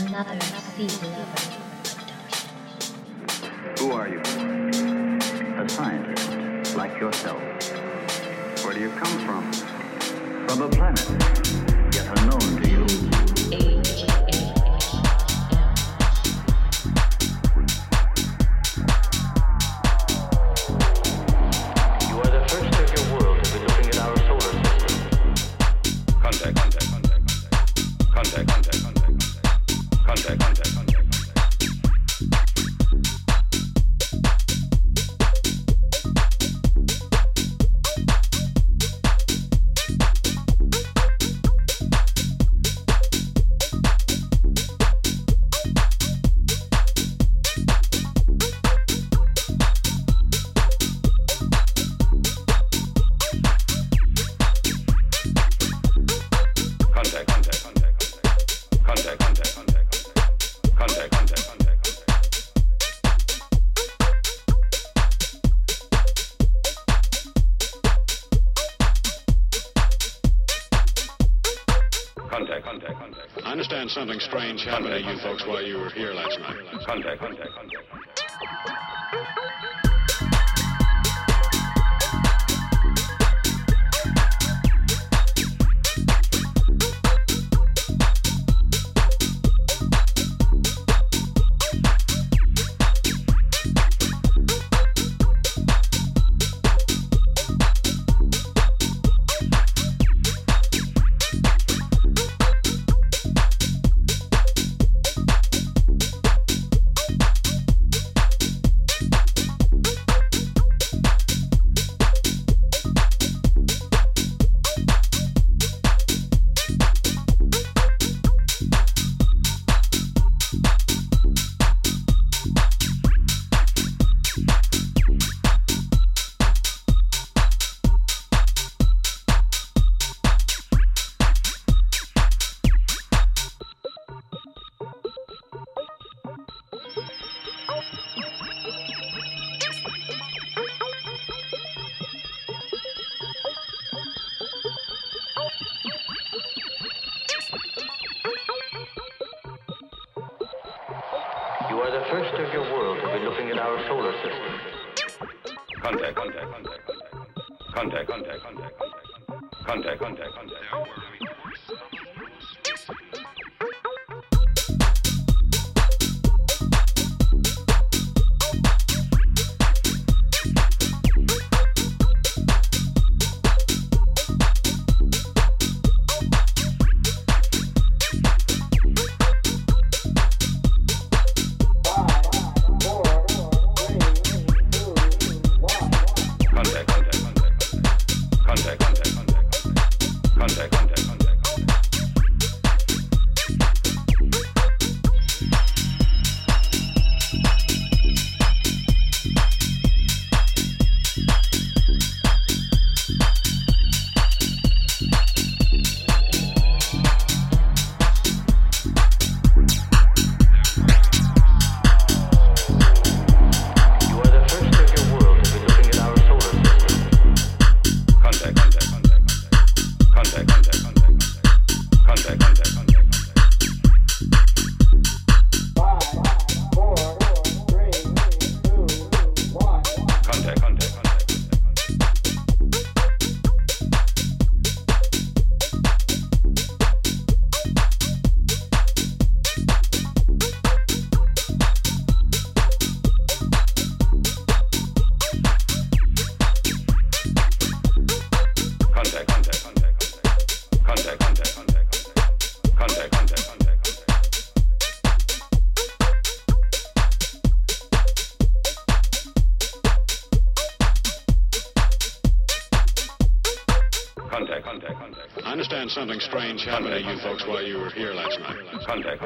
another Who are you? A scientist, like yourself. Where do you come from? From a planet, yet unknown to you. our solar system. Contact, contact, contact, contact, contact, contact, contact, contact, contact, contact. something strange happened to you folks while you were here last night. Contact.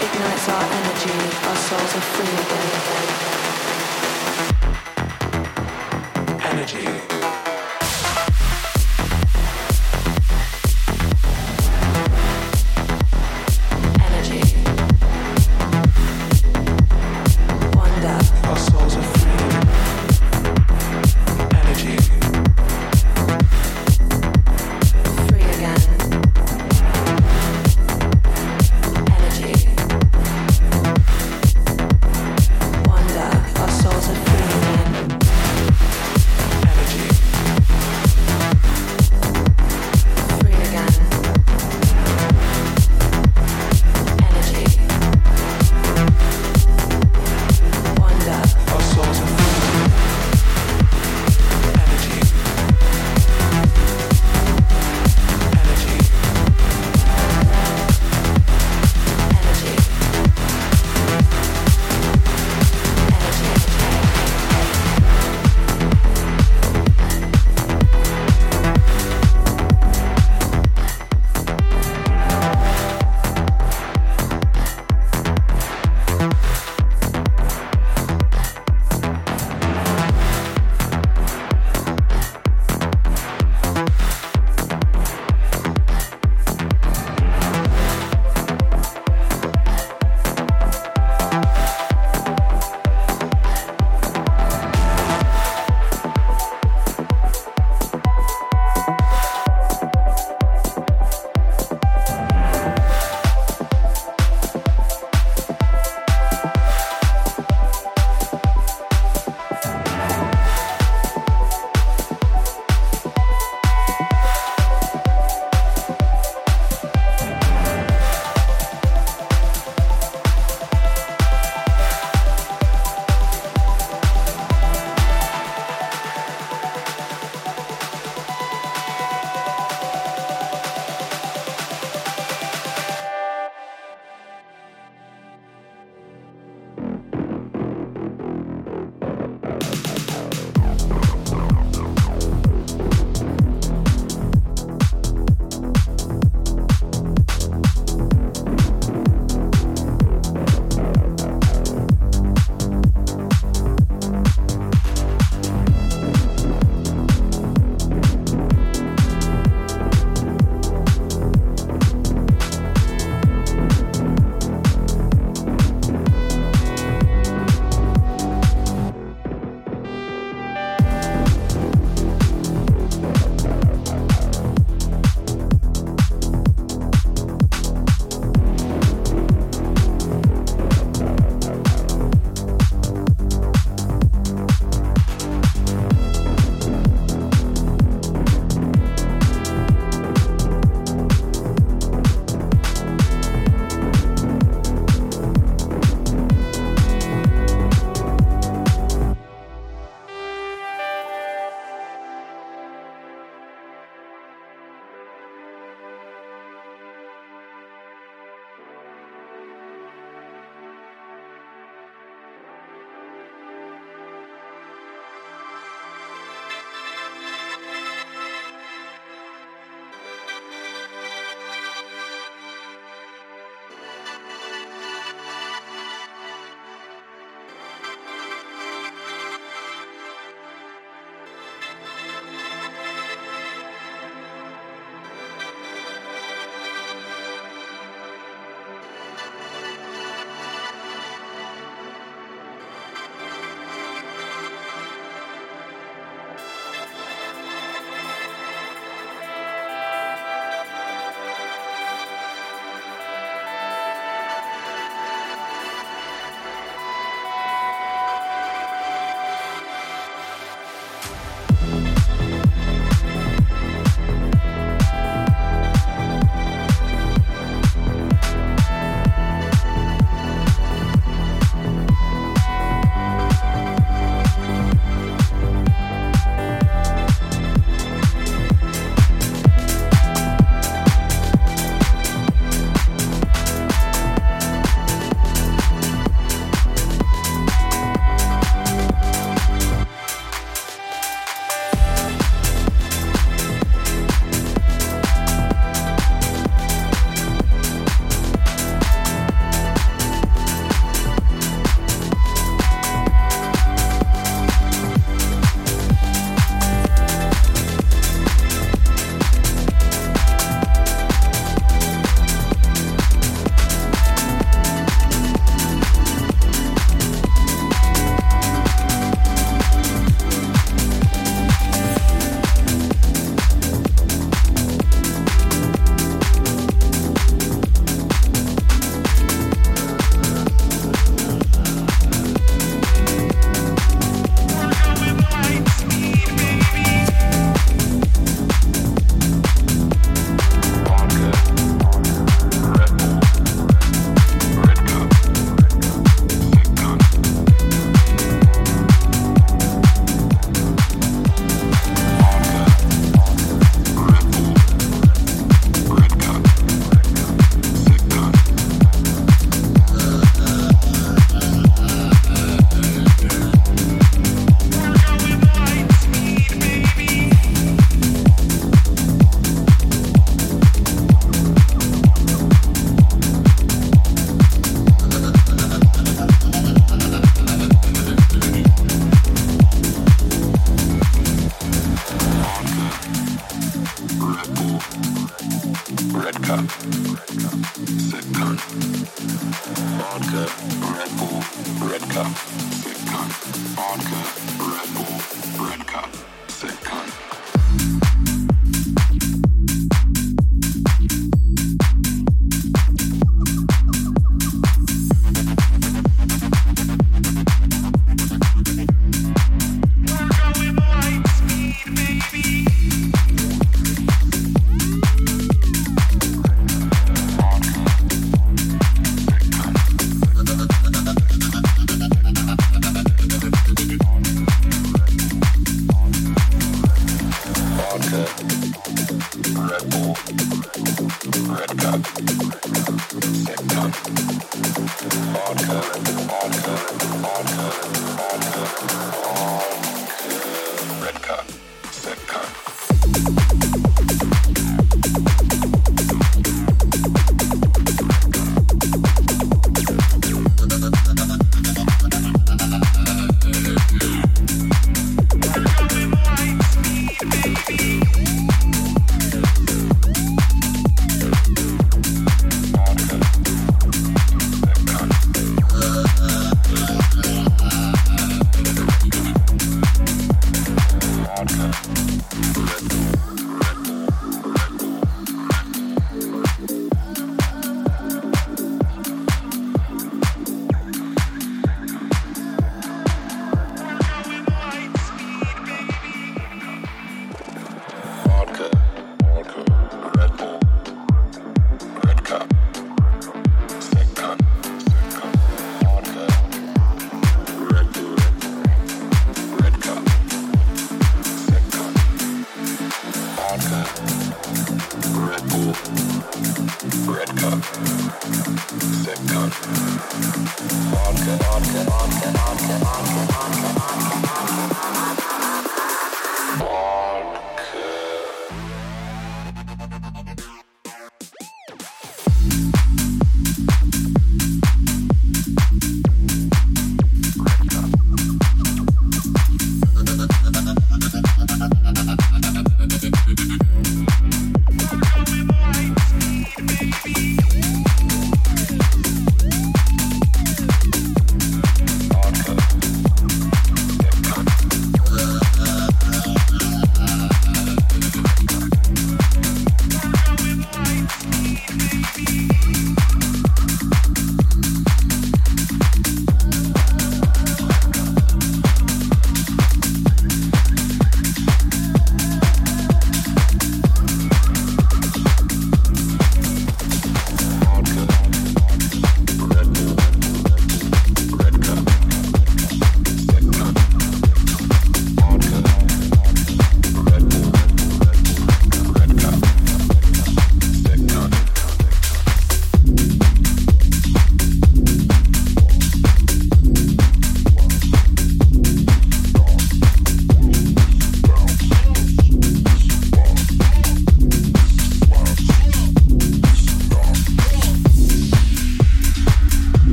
Ignites our energy, our souls are free again. Energy.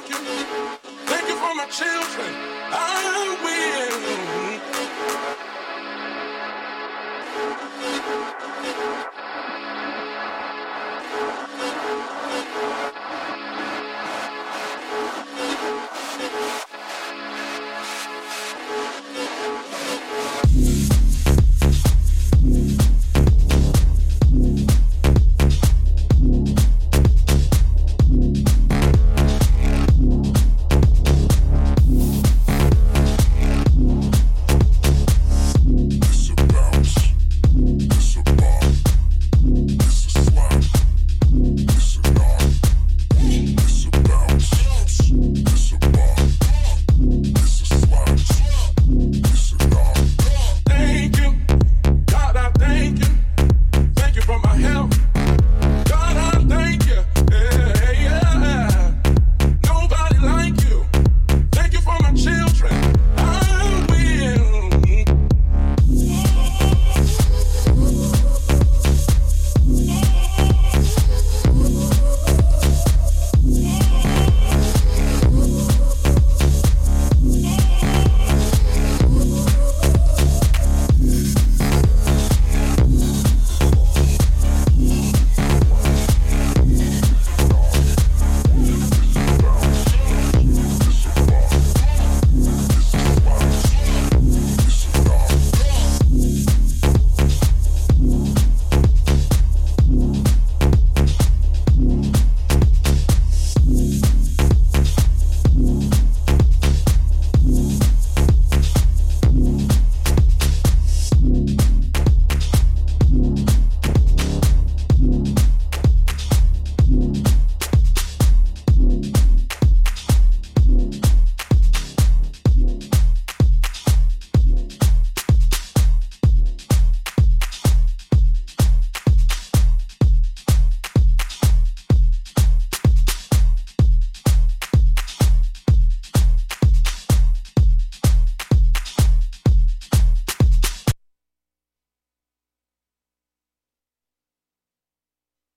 Thank you for my children. I will.